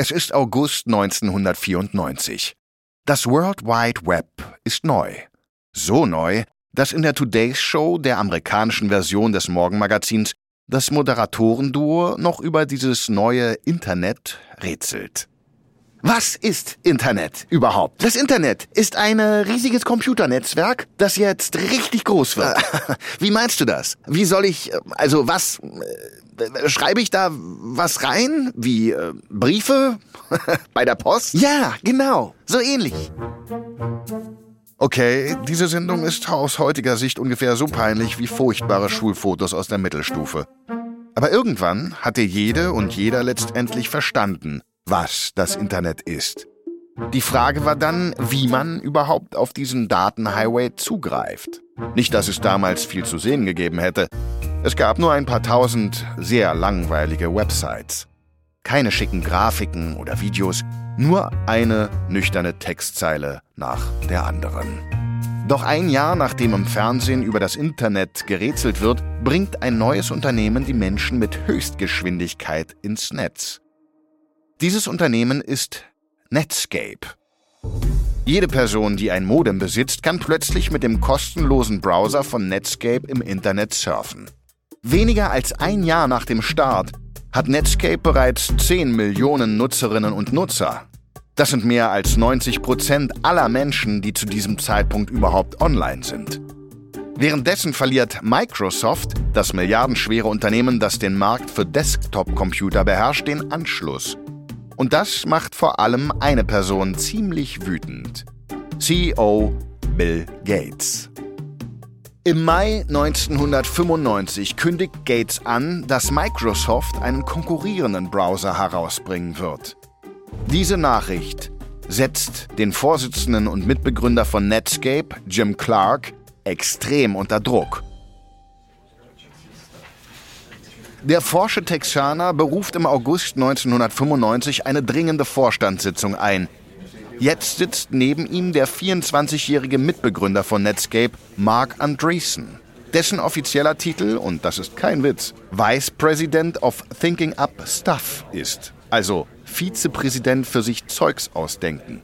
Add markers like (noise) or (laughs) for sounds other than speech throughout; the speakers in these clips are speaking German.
Es ist August 1994. Das World Wide Web ist neu. So neu, dass in der Today's Show, der amerikanischen Version des Morgenmagazins, das Moderatorenduo noch über dieses neue Internet rätselt. Was ist Internet überhaupt? Das Internet ist ein riesiges Computernetzwerk, das jetzt richtig groß wird. (laughs) Wie meinst du das? Wie soll ich, also was, äh, schreibe ich da was rein? Wie äh, Briefe? (laughs) Bei der Post? Ja, genau, so ähnlich. Okay, diese Sendung ist aus heutiger Sicht ungefähr so peinlich wie furchtbare Schulfotos aus der Mittelstufe. Aber irgendwann hatte jede und jeder letztendlich verstanden, was das Internet ist. Die Frage war dann, wie man überhaupt auf diesen Datenhighway zugreift. Nicht, dass es damals viel zu sehen gegeben hätte. Es gab nur ein paar tausend sehr langweilige Websites. Keine schicken Grafiken oder Videos, nur eine nüchterne Textzeile nach der anderen. Doch ein Jahr nachdem im Fernsehen über das Internet gerätselt wird, bringt ein neues Unternehmen die Menschen mit Höchstgeschwindigkeit ins Netz. Dieses Unternehmen ist Netscape. Jede Person, die ein Modem besitzt, kann plötzlich mit dem kostenlosen Browser von Netscape im Internet surfen. Weniger als ein Jahr nach dem Start hat Netscape bereits 10 Millionen Nutzerinnen und Nutzer. Das sind mehr als 90 Prozent aller Menschen, die zu diesem Zeitpunkt überhaupt online sind. Währenddessen verliert Microsoft, das milliardenschwere Unternehmen, das den Markt für Desktop-Computer beherrscht, den Anschluss. Und das macht vor allem eine Person ziemlich wütend. CEO Bill Gates. Im Mai 1995 kündigt Gates an, dass Microsoft einen konkurrierenden Browser herausbringen wird. Diese Nachricht setzt den Vorsitzenden und Mitbegründer von Netscape, Jim Clark, extrem unter Druck. Der forsche Texaner beruft im August 1995 eine dringende Vorstandssitzung ein. Jetzt sitzt neben ihm der 24-jährige Mitbegründer von Netscape, Mark Andreessen. Dessen offizieller Titel, und das ist kein Witz, Vice President of Thinking Up Stuff ist. Also Vizepräsident für sich Zeugs ausdenken.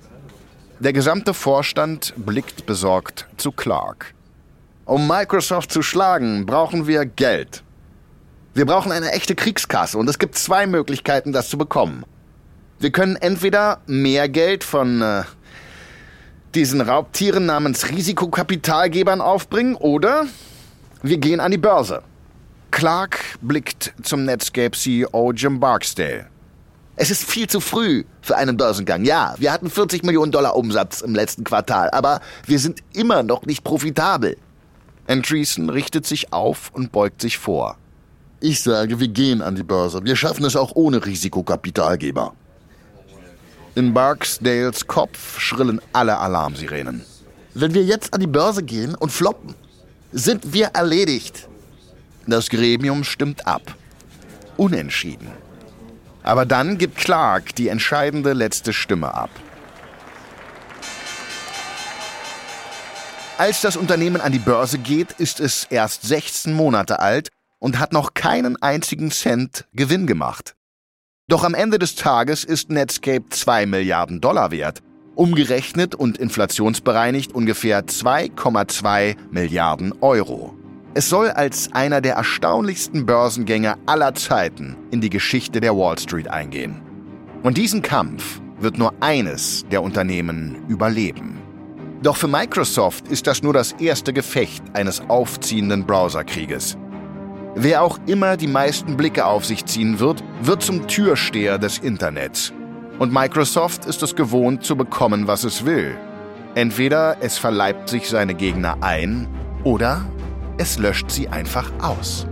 Der gesamte Vorstand blickt besorgt zu Clark. Um Microsoft zu schlagen, brauchen wir Geld. Wir brauchen eine echte Kriegskasse und es gibt zwei Möglichkeiten, das zu bekommen. Wir können entweder mehr Geld von äh, diesen Raubtieren namens Risikokapitalgebern aufbringen oder wir gehen an die Börse. Clark blickt zum Netscape-CEO Jim Barksdale. Es ist viel zu früh für einen Börsengang. Ja, wir hatten 40 Millionen Dollar Umsatz im letzten Quartal, aber wir sind immer noch nicht profitabel. Andreessen richtet sich auf und beugt sich vor. Ich sage, wir gehen an die Börse. Wir schaffen es auch ohne Risikokapitalgeber. In Barksdales Kopf schrillen alle Alarmsirenen. Wenn wir jetzt an die Börse gehen und floppen, sind wir erledigt. Das Gremium stimmt ab. Unentschieden. Aber dann gibt Clark die entscheidende letzte Stimme ab. Als das Unternehmen an die Börse geht, ist es erst 16 Monate alt und hat noch keinen einzigen Cent Gewinn gemacht. Doch am Ende des Tages ist Netscape 2 Milliarden Dollar wert, umgerechnet und inflationsbereinigt ungefähr 2,2 Milliarden Euro. Es soll als einer der erstaunlichsten Börsengänge aller Zeiten in die Geschichte der Wall Street eingehen. Und diesen Kampf wird nur eines der Unternehmen überleben. Doch für Microsoft ist das nur das erste Gefecht eines aufziehenden Browserkrieges. Wer auch immer die meisten Blicke auf sich ziehen wird, wird zum Türsteher des Internets. Und Microsoft ist es gewohnt zu bekommen, was es will. Entweder es verleibt sich seine Gegner ein oder es löscht sie einfach aus.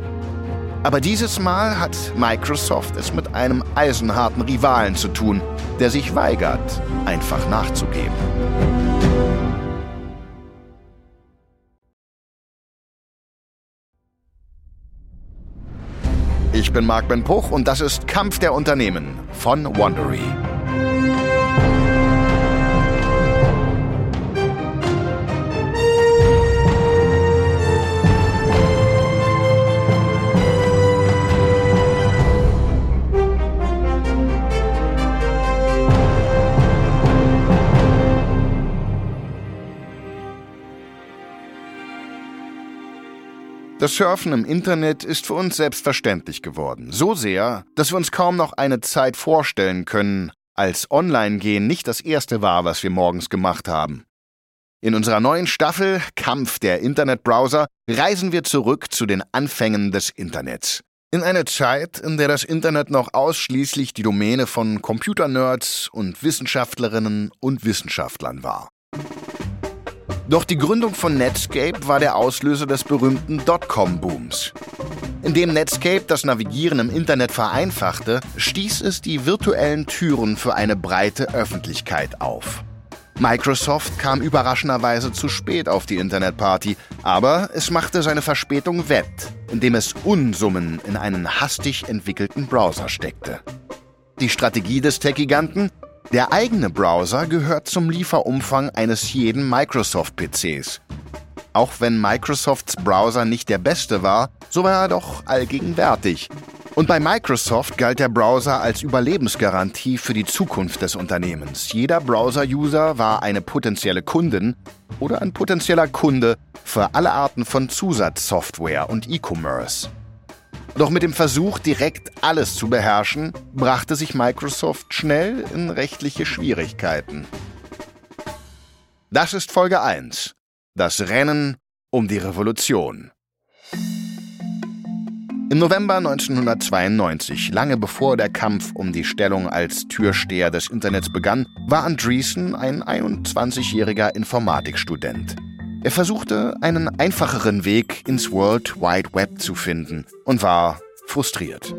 Aber dieses Mal hat Microsoft es mit einem eisenharten Rivalen zu tun, der sich weigert, einfach nachzugeben. Ich bin Marc Ben Puch und das ist Kampf der Unternehmen von Wandery. Das Surfen im Internet ist für uns selbstverständlich geworden. So sehr, dass wir uns kaum noch eine Zeit vorstellen können, als Online-Gehen nicht das erste war, was wir morgens gemacht haben. In unserer neuen Staffel Kampf der Internetbrowser reisen wir zurück zu den Anfängen des Internets. In eine Zeit, in der das Internet noch ausschließlich die Domäne von Computernerds und Wissenschaftlerinnen und Wissenschaftlern war. Doch die Gründung von Netscape war der Auslöser des berühmten Dotcom-Booms. Indem Netscape das Navigieren im Internet vereinfachte, stieß es die virtuellen Türen für eine breite Öffentlichkeit auf. Microsoft kam überraschenderweise zu spät auf die Internetparty, aber es machte seine Verspätung wett, indem es Unsummen in einen hastig entwickelten Browser steckte. Die Strategie des Tech-Giganten? Der eigene Browser gehört zum Lieferumfang eines jeden Microsoft-PCs. Auch wenn Microsofts Browser nicht der beste war, so war er doch allgegenwärtig. Und bei Microsoft galt der Browser als Überlebensgarantie für die Zukunft des Unternehmens. Jeder Browser-User war eine potenzielle Kundin oder ein potenzieller Kunde für alle Arten von Zusatzsoftware und E-Commerce. Doch mit dem Versuch, direkt alles zu beherrschen, brachte sich Microsoft schnell in rechtliche Schwierigkeiten. Das ist Folge 1. Das Rennen um die Revolution. Im November 1992, lange bevor der Kampf um die Stellung als Türsteher des Internets begann, war Andreessen ein 21-jähriger Informatikstudent. Er versuchte, einen einfacheren Weg ins World Wide Web zu finden und war frustriert.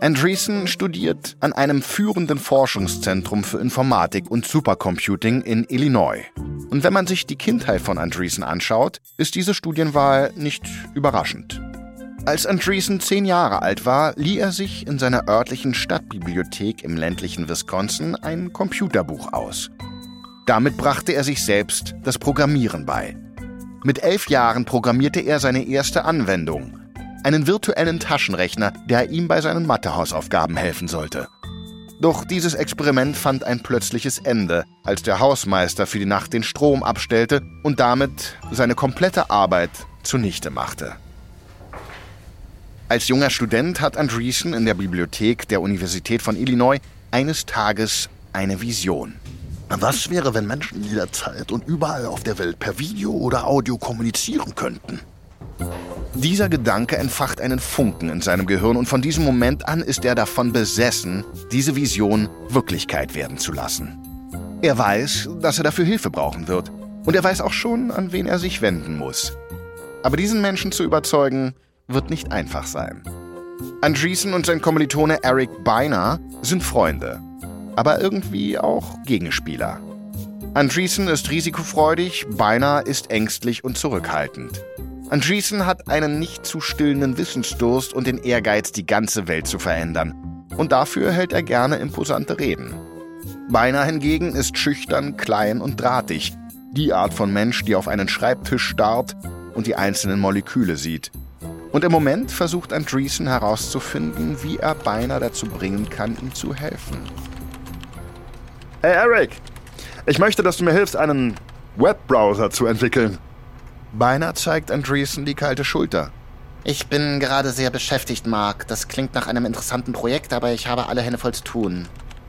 Andreessen studiert an einem führenden Forschungszentrum für Informatik und Supercomputing in Illinois. Und wenn man sich die Kindheit von Andreessen anschaut, ist diese Studienwahl nicht überraschend. Als Andreessen zehn Jahre alt war, lieh er sich in seiner örtlichen Stadtbibliothek im ländlichen Wisconsin ein Computerbuch aus. Damit brachte er sich selbst das Programmieren bei. Mit elf Jahren programmierte er seine erste Anwendung, einen virtuellen Taschenrechner, der ihm bei seinen Mathehausaufgaben helfen sollte. Doch dieses Experiment fand ein plötzliches Ende, als der Hausmeister für die Nacht den Strom abstellte und damit seine komplette Arbeit zunichte machte. Als junger Student hat Andreessen in der Bibliothek der Universität von Illinois eines Tages eine Vision. Was wäre, wenn Menschen jederzeit und überall auf der Welt per Video oder Audio kommunizieren könnten? Dieser Gedanke entfacht einen Funken in seinem Gehirn und von diesem Moment an ist er davon besessen, diese Vision Wirklichkeit werden zu lassen. Er weiß, dass er dafür Hilfe brauchen wird und er weiß auch schon, an wen er sich wenden muss. Aber diesen Menschen zu überzeugen, wird nicht einfach sein. Andreessen und sein Kommilitone Eric Beiner sind Freunde aber irgendwie auch Gegenspieler. Andreessen ist risikofreudig, Beinahe ist ängstlich und zurückhaltend. Andreessen hat einen nicht zu stillenden Wissensdurst und den Ehrgeiz, die ganze Welt zu verändern. Und dafür hält er gerne imposante Reden. Beinahe hingegen ist schüchtern, klein und drahtig. Die Art von Mensch, die auf einen Schreibtisch starrt und die einzelnen Moleküle sieht. Und im Moment versucht Andreessen herauszufinden, wie er Beinahe dazu bringen kann, ihm zu helfen. Hey Eric, ich möchte, dass du mir hilfst, einen Webbrowser zu entwickeln. Beinahe zeigt Andreessen die kalte Schulter. Ich bin gerade sehr beschäftigt, Mark. Das klingt nach einem interessanten Projekt, aber ich habe alle Hände voll zu tun.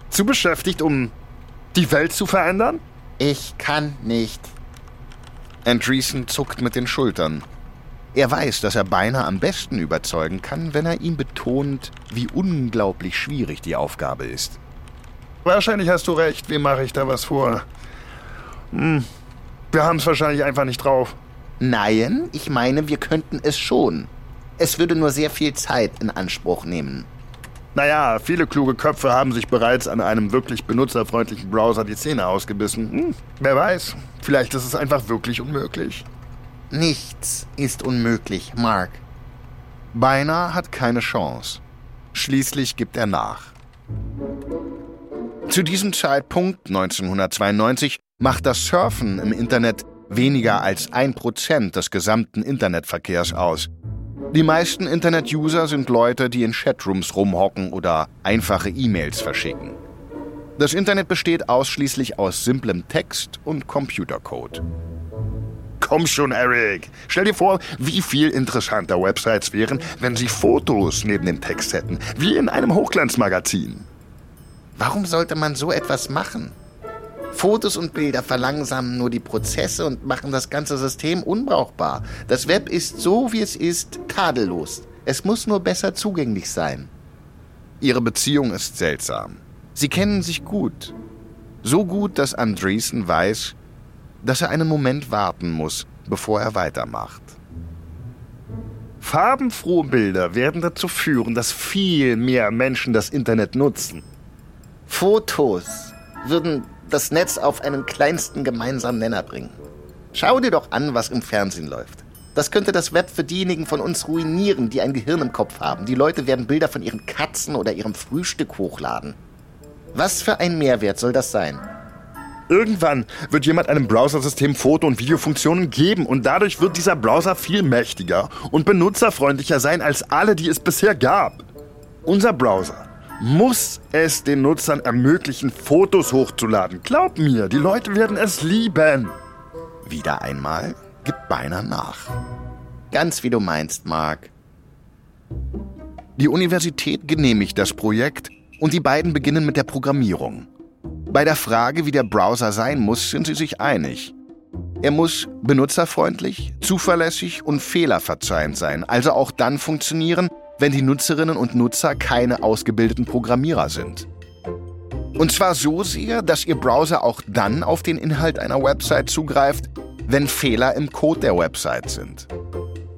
Zu beschäftigt, um die Welt zu verändern? Ich kann nicht. Andreessen zuckt mit den Schultern. Er weiß, dass er beinahe am besten überzeugen kann, wenn er ihm betont, wie unglaublich schwierig die Aufgabe ist. Wahrscheinlich hast du recht. Wie mache ich da was vor? Hm. Wir haben es wahrscheinlich einfach nicht drauf. Nein, ich meine, wir könnten es schon. Es würde nur sehr viel Zeit in Anspruch nehmen. Naja, viele kluge Köpfe haben sich bereits an einem wirklich benutzerfreundlichen Browser die Zähne ausgebissen. Hm, wer weiß, vielleicht ist es einfach wirklich unmöglich. Nichts ist unmöglich, Mark. Beinahe hat keine Chance. Schließlich gibt er nach. Zu diesem Zeitpunkt, 1992, macht das Surfen im Internet weniger als ein Prozent des gesamten Internetverkehrs aus. Die meisten Internet-User sind Leute, die in Chatrooms rumhocken oder einfache E-Mails verschicken. Das Internet besteht ausschließlich aus simplem Text und Computercode. komm schon, Eric. Stell dir vor, wie viel interessanter Websites wären, wenn sie Fotos neben dem Text hätten, wie in einem Hochglanzmagazin. Warum sollte man so etwas machen? Fotos und Bilder verlangsamen nur die Prozesse und machen das ganze System unbrauchbar. Das Web ist so, wie es ist, tadellos. Es muss nur besser zugänglich sein. Ihre Beziehung ist seltsam. Sie kennen sich gut. So gut, dass Andreessen weiß, dass er einen Moment warten muss, bevor er weitermacht. Farbenfrohe Bilder werden dazu führen, dass viel mehr Menschen das Internet nutzen. Fotos würden das Netz auf einen kleinsten gemeinsamen Nenner bringen. Schau dir doch an, was im Fernsehen läuft. Das könnte das Web für diejenigen von uns ruinieren, die ein Gehirn im Kopf haben. Die Leute werden Bilder von ihren Katzen oder ihrem Frühstück hochladen. Was für ein Mehrwert soll das sein? Irgendwann wird jemand einem Browsersystem Foto- und Videofunktionen geben und dadurch wird dieser Browser viel mächtiger und benutzerfreundlicher sein als alle, die es bisher gab. Unser Browser muss es den Nutzern ermöglichen, Fotos hochzuladen. Glaub mir, die Leute werden es lieben. Wieder einmal gibt beinahe nach. Ganz wie du meinst, Mark. Die Universität genehmigt das Projekt und die beiden beginnen mit der Programmierung. Bei der Frage, wie der Browser sein muss, sind sie sich einig. Er muss benutzerfreundlich, zuverlässig und fehlerverzeihend sein, also auch dann funktionieren, wenn die Nutzerinnen und Nutzer keine ausgebildeten Programmierer sind. Und zwar so sehr, dass Ihr Browser auch dann auf den Inhalt einer Website zugreift, wenn Fehler im Code der Website sind.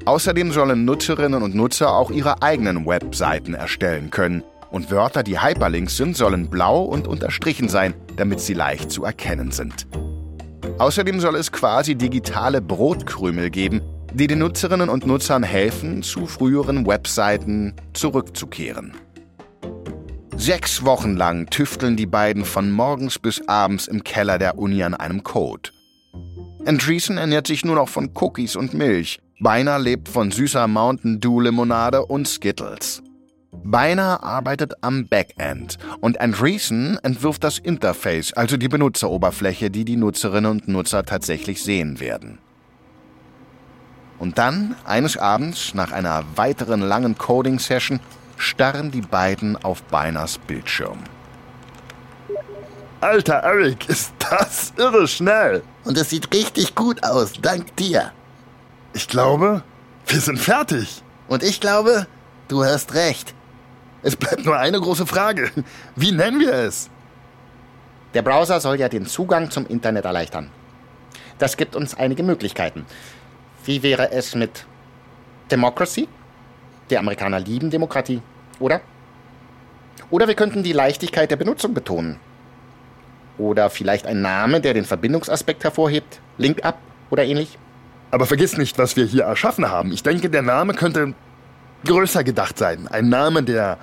Außerdem sollen Nutzerinnen und Nutzer auch ihre eigenen Webseiten erstellen können, und Wörter, die Hyperlinks sind, sollen blau und unterstrichen sein, damit sie leicht zu erkennen sind. Außerdem soll es quasi digitale Brotkrümel geben, die den Nutzerinnen und Nutzern helfen, zu früheren Webseiten zurückzukehren. Sechs Wochen lang tüfteln die beiden von morgens bis abends im Keller der Uni an einem Code. Andreessen ernährt sich nur noch von Cookies und Milch. Beiner lebt von süßer Mountain Dew Limonade und Skittles. Beiner arbeitet am Backend und Andreessen entwirft das Interface, also die Benutzeroberfläche, die die Nutzerinnen und Nutzer tatsächlich sehen werden. Und dann, eines Abends, nach einer weiteren langen Coding-Session, starren die beiden auf Beiners Bildschirm. Alter Eric, ist das irre schnell. Und es sieht richtig gut aus, dank dir. Ich glaube, wir sind fertig. Und ich glaube, du hast recht. Es bleibt nur eine große Frage. Wie nennen wir es? Der Browser soll ja den Zugang zum Internet erleichtern. Das gibt uns einige Möglichkeiten. Wie wäre es mit Democracy? Die Amerikaner lieben Demokratie, oder? Oder wir könnten die Leichtigkeit der Benutzung betonen. Oder vielleicht ein Name, der den Verbindungsaspekt hervorhebt. Link up oder ähnlich. Aber vergiss nicht, was wir hier erschaffen haben. Ich denke, der Name könnte größer gedacht sein. Ein Name, der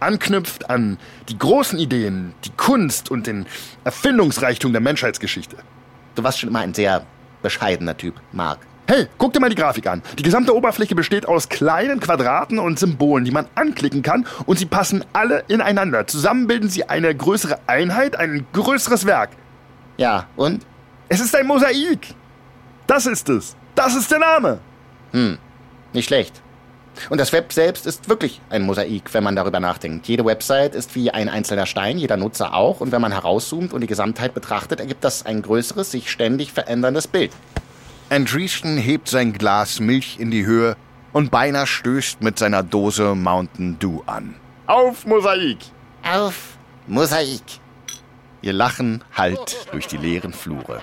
anknüpft an die großen Ideen, die Kunst und den Erfindungsreichtum der Menschheitsgeschichte. Du warst schon immer ein sehr bescheidener Typ, Mark. Hey, guck dir mal die Grafik an. Die gesamte Oberfläche besteht aus kleinen Quadraten und Symbolen, die man anklicken kann und sie passen alle ineinander. Zusammen bilden sie eine größere Einheit, ein größeres Werk. Ja, und? Es ist ein Mosaik. Das ist es. Das ist der Name. Hm, nicht schlecht. Und das Web selbst ist wirklich ein Mosaik, wenn man darüber nachdenkt. Jede Website ist wie ein einzelner Stein, jeder Nutzer auch. Und wenn man herauszoomt und die Gesamtheit betrachtet, ergibt das ein größeres, sich ständig veränderndes Bild. Andreessen hebt sein Glas Milch in die Höhe und Beiner stößt mit seiner Dose Mountain Dew an. Auf Mosaik! Auf Mosaik! Ihr Lachen hallt durch die leeren Flure.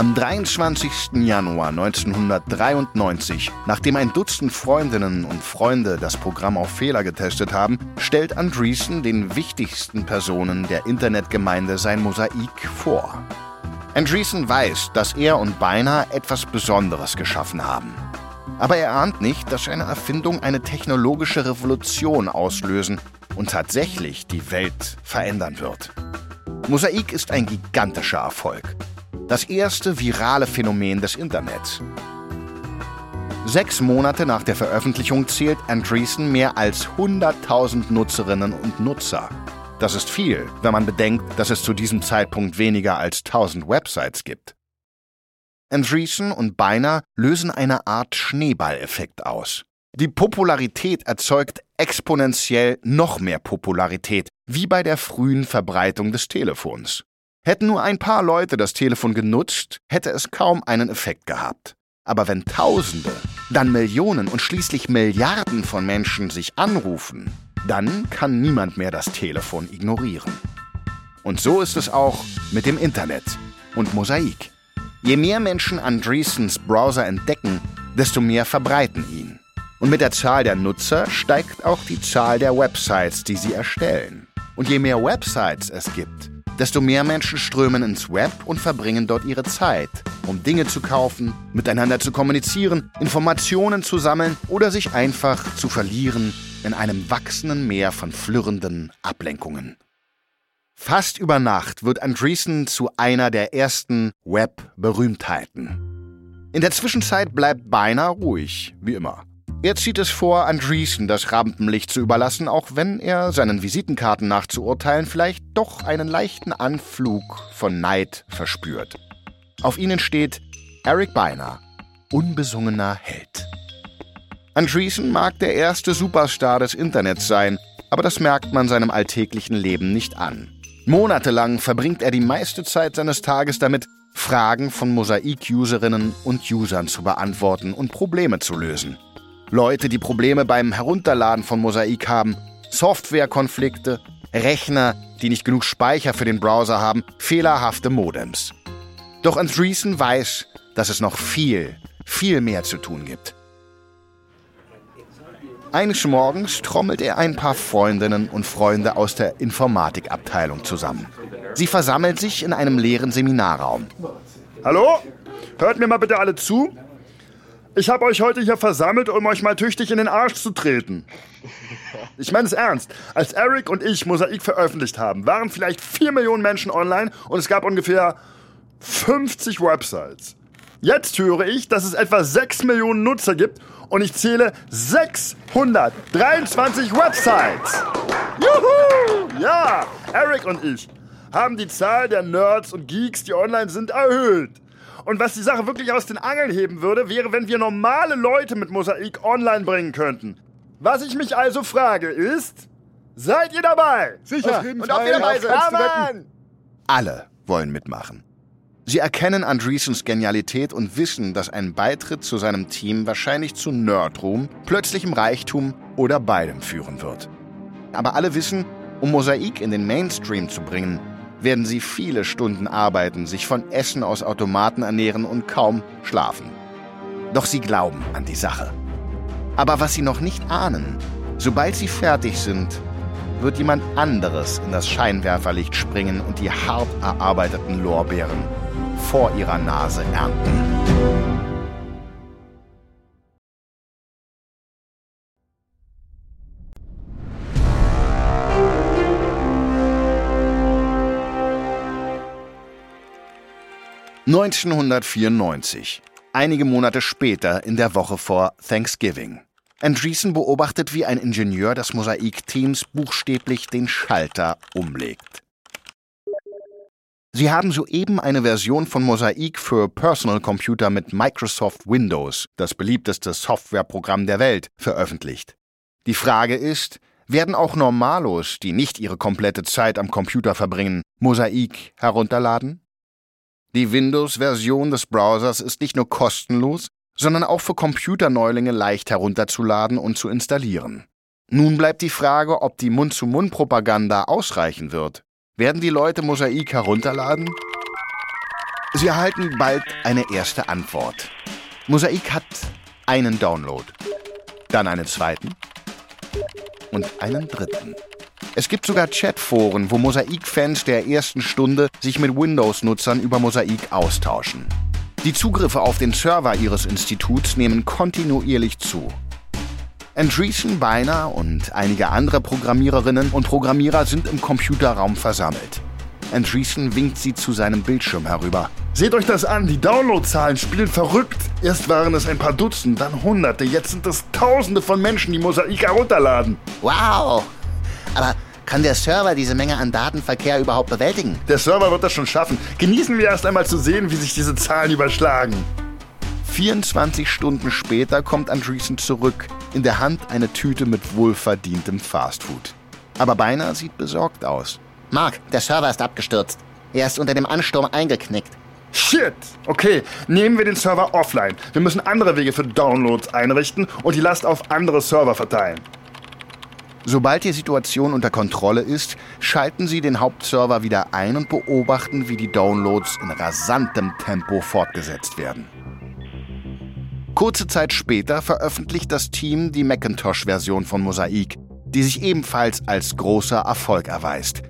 Am 23. Januar 1993, nachdem ein Dutzend Freundinnen und Freunde das Programm auf Fehler getestet haben, stellt Andreessen den wichtigsten Personen der Internetgemeinde sein Mosaik vor. Andreessen weiß, dass er und Beiner etwas Besonderes geschaffen haben. Aber er ahnt nicht, dass seine Erfindung eine technologische Revolution auslösen und tatsächlich die Welt verändern wird. Mosaik ist ein gigantischer Erfolg das erste virale Phänomen des Internets. Sechs Monate nach der Veröffentlichung zählt Andreessen mehr als 100.000 Nutzerinnen und Nutzer. Das ist viel, wenn man bedenkt, dass es zu diesem Zeitpunkt weniger als 1000 Websites gibt. Andreessen und Beiner lösen eine Art Schneeballeffekt aus. Die Popularität erzeugt exponentiell noch mehr Popularität, wie bei der frühen Verbreitung des Telefons. Hätten nur ein paar Leute das Telefon genutzt, hätte es kaum einen Effekt gehabt. Aber wenn Tausende, dann Millionen und schließlich Milliarden von Menschen sich anrufen, dann kann niemand mehr das Telefon ignorieren. Und so ist es auch mit dem Internet und Mosaik. Je mehr Menschen Andreessens Browser entdecken, desto mehr verbreiten ihn. Und mit der Zahl der Nutzer steigt auch die Zahl der Websites, die sie erstellen. Und je mehr Websites es gibt, desto mehr Menschen strömen ins Web und verbringen dort ihre Zeit, um Dinge zu kaufen, miteinander zu kommunizieren, Informationen zu sammeln oder sich einfach zu verlieren in einem wachsenden Meer von flirrenden Ablenkungen. Fast über Nacht wird Andreessen zu einer der ersten Web-Berühmtheiten. In der Zwischenzeit bleibt Beinahe ruhig, wie immer. Er zieht es vor, Andreessen das Rampenlicht zu überlassen, auch wenn er seinen Visitenkarten nach zu urteilen vielleicht doch einen leichten Anflug von Neid verspürt. Auf ihnen steht Eric Beiner, unbesungener Held. Andreessen mag der erste Superstar des Internets sein, aber das merkt man seinem alltäglichen Leben nicht an. Monatelang verbringt er die meiste Zeit seines Tages damit, Fragen von Mosaik-Userinnen und Usern zu beantworten und Probleme zu lösen. Leute, die Probleme beim Herunterladen von Mosaik haben, Softwarekonflikte, Rechner, die nicht genug Speicher für den Browser haben, fehlerhafte Modems. Doch Andreessen weiß, dass es noch viel, viel mehr zu tun gibt. Eines Morgens trommelt er ein paar Freundinnen und Freunde aus der Informatikabteilung zusammen. Sie versammeln sich in einem leeren Seminarraum. Hallo? Hört mir mal bitte alle zu. Ich habe euch heute hier versammelt, um euch mal tüchtig in den Arsch zu treten. (laughs) Ich meine es ernst. Als Eric und ich Mosaik veröffentlicht haben, waren vielleicht 4 Millionen Menschen online und es gab ungefähr 50 Websites. Jetzt höre ich, dass es etwa 6 Millionen Nutzer gibt und ich zähle 623 Websites. Juhu! Ja, Eric und ich haben die Zahl der Nerds und Geeks, die online sind, erhöht. Und was die Sache wirklich aus den Angeln heben würde, wäre, wenn wir normale Leute mit Mosaik online bringen könnten. Was ich mich also frage ist, seid ihr dabei? Sicher. Und ob wir dabei sind? Ja, Mann! Alle wollen mitmachen. Sie erkennen Andreessens Genialität und wissen, dass ein Beitritt zu seinem Team wahrscheinlich zu Nerdruhm, plötzlichem Reichtum oder beidem führen wird. Aber alle wissen, um Mosaik in den Mainstream zu bringen, werden sie viele Stunden arbeiten, sich von Essen aus Automaten ernähren und kaum schlafen. Doch sie glauben an die Sache. Aber was sie noch nicht ahnen, sobald sie fertig sind, wird jemand anderes in das Scheinwerferlicht springen und die hart erarbeiteten Lorbeeren vor ihrer Nase ernten. 1994, einige Monate später in der Woche vor Thanksgiving. Andreessen beobachtet, wie ein Ingenieur des Mosaik-Teams buchstäblich den Schalter umlegt. Sie haben soeben eine Version von Mosaik für Personal Computer mit Microsoft Windows, das beliebteste Softwareprogramm der Welt, veröffentlicht. Die Frage ist, werden auch Normalos, die nicht ihre komplette Zeit am Computer verbringen, Mosaik herunterladen? Die Windows-Version des Browsers ist nicht nur kostenlos, sondern auch für Computerneulinge leicht herunterzuladen und zu installieren. Nun bleibt die Frage, ob die Mund-zu-Mund-Propaganda ausreichen wird. Werden die Leute Mosaik herunterladen? Sie erhalten bald eine erste Antwort. Mosaik hat einen Download, dann einen zweiten und einen dritten. Es gibt sogar Chatforen, wo Mosaik-Fans der ersten Stunde sich mit Windows-Nutzern über Mosaik austauschen. Die Zugriffe auf den Server ihres Instituts nehmen kontinuierlich zu. Andreessen, Beiner und einige andere Programmiererinnen und Programmierer sind im Computerraum versammelt. Andreessen winkt sie zu seinem Bildschirm herüber. Seht euch das an, die Downloadzahlen spielen verrückt. Erst waren es ein paar Dutzend, dann Hunderte, jetzt sind es Tausende von Menschen, die Mosaik herunterladen. Wow! Aber Kann der Server diese Menge an Datenverkehr überhaupt bewältigen? Der Server wird das schon schaffen. Genießen wir erst einmal zu sehen, wie sich diese Zahlen überschlagen. 24 Stunden später kommt Andreessen zurück, in der Hand eine Tüte mit wohlverdientem Fastfood. Aber beinahe sieht besorgt aus. Mark, der Server ist abgestürzt. Er ist unter dem Ansturm eingeknickt. Shit! Okay, nehmen wir den Server offline. Wir müssen andere Wege für Downloads einrichten und die Last auf andere Server verteilen. Sobald die Situation unter Kontrolle ist, schalten Sie den Hauptserver wieder ein und beobachten, wie die Downloads in rasantem Tempo fortgesetzt werden. Kurze Zeit später veröffentlicht das Team die Macintosh-Version von Mosaik, die sich ebenfalls als großer Erfolg erweist.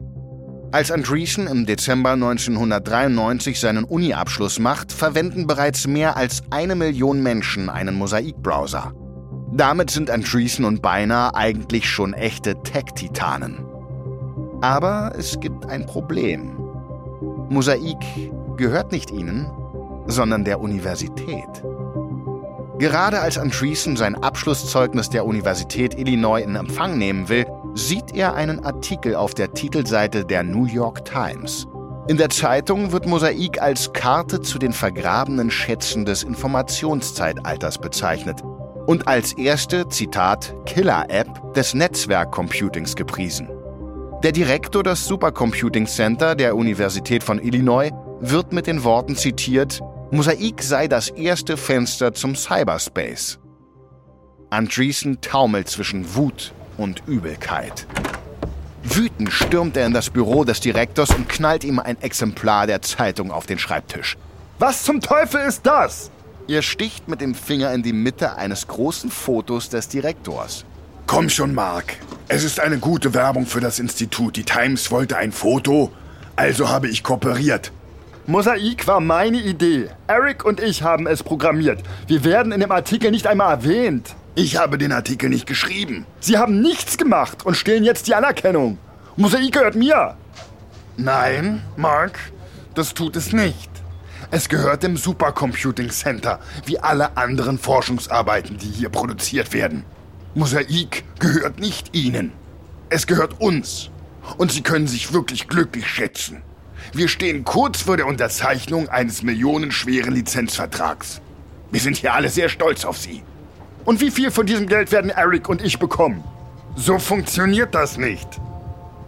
Als Andreessen im Dezember 1993 seinen Uni-Abschluss macht, verwenden bereits mehr als eine Million Menschen einen Mosaik-Browser. Damit sind Andreessen und Beinahe eigentlich schon echte Tech-Titanen. Aber es gibt ein Problem. Mosaik gehört nicht ihnen, sondern der Universität. Gerade als Andreessen sein Abschlusszeugnis der Universität Illinois in Empfang nehmen will, sieht er einen Artikel auf der Titelseite der New York Times. In der Zeitung wird Mosaik als Karte zu den vergrabenen Schätzen des Informationszeitalters bezeichnet und als erste, Zitat, Killer-App des Netzwerkcomputings gepriesen. Der Direktor des Supercomputing Center der Universität von Illinois wird mit den Worten zitiert, Mosaik sei das erste Fenster zum Cyberspace. Andreessen taumelt zwischen Wut und Übelkeit. Wütend stürmt er in das Büro des Direktors und knallt ihm ein Exemplar der Zeitung auf den Schreibtisch. Was zum Teufel ist das? Er sticht mit dem Finger in die Mitte eines großen Fotos des Direktors. Komm schon, Mark. Es ist eine gute Werbung für das Institut. Die Times wollte ein Foto, also habe ich kooperiert. Mosaik war meine Idee. Eric und ich haben es programmiert. Wir werden in dem Artikel nicht einmal erwähnt. Ich habe den Artikel nicht geschrieben. Sie haben nichts gemacht und stehlen jetzt die Anerkennung. Mosaik gehört mir. Nein, Mark, das tut es nicht. Es gehört dem Supercomputing Center, wie alle anderen Forschungsarbeiten, die hier produziert werden. Mosaik gehört nicht Ihnen. Es gehört uns. Und Sie können sich wirklich glücklich schätzen. Wir stehen kurz vor der Unterzeichnung eines millionenschweren Lizenzvertrags. Wir sind hier alle sehr stolz auf Sie. Und wie viel von diesem Geld werden Eric und ich bekommen? So funktioniert das nicht.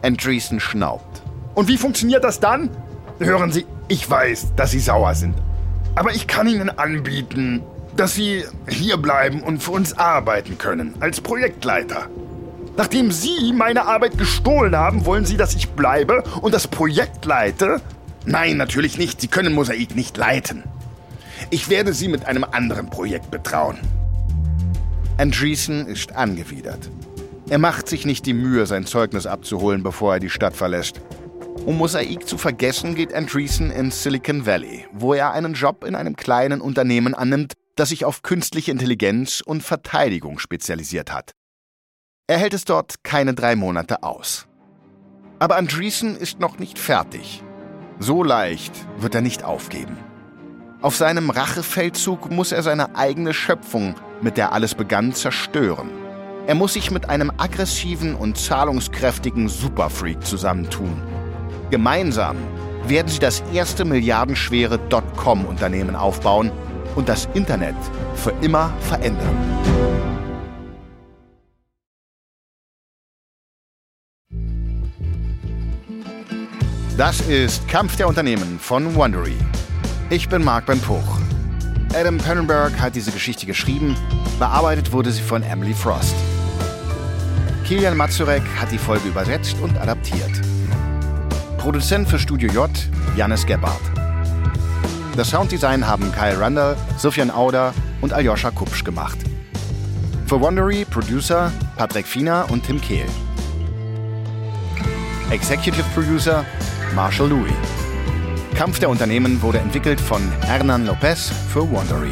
Andreessen schnaubt. Und wie funktioniert das dann? Hören Sie, ich weiß, dass Sie sauer sind. Aber ich kann Ihnen anbieten, dass Sie hier bleiben und für uns arbeiten können, als Projektleiter. Nachdem Sie meine Arbeit gestohlen haben, wollen Sie, dass ich bleibe und das Projekt leite? Nein, natürlich nicht. Sie können Mosaik nicht leiten. Ich werde Sie mit einem anderen Projekt betrauen. Andreessen ist angewidert. Er macht sich nicht die Mühe, sein Zeugnis abzuholen, bevor er die Stadt verlässt. Um Mosaik zu vergessen, geht Andreessen in Silicon Valley, wo er einen Job in einem kleinen Unternehmen annimmt, das sich auf künstliche Intelligenz und Verteidigung spezialisiert hat. Er hält es dort keine drei Monate aus. Aber Andreessen ist noch nicht fertig. So leicht wird er nicht aufgeben. Auf seinem Rachefeldzug muss er seine eigene Schöpfung, mit der alles begann, zerstören. Er muss sich mit einem aggressiven und zahlungskräftigen Superfreak zusammentun. Gemeinsam werden sie das erste milliardenschwere Dotcom-Unternehmen aufbauen und das Internet für immer verändern. Das ist Kampf der Unternehmen von Wondery. Ich bin Mark Ben Puch. Adam Pennenberg hat diese Geschichte geschrieben, bearbeitet wurde sie von Emily Frost. Kilian Mazurek hat die Folge übersetzt und adaptiert. Produzent für Studio J, Janis Gebhardt. Das Sounddesign haben Kyle Randall, Sofian Auder und Aljoscha Kupsch gemacht. Für Wondery Producer Patrick Fiener und Tim Kehl. Executive Producer Marshall Louis. Kampf der Unternehmen wurde entwickelt von Hernan Lopez für Wondery.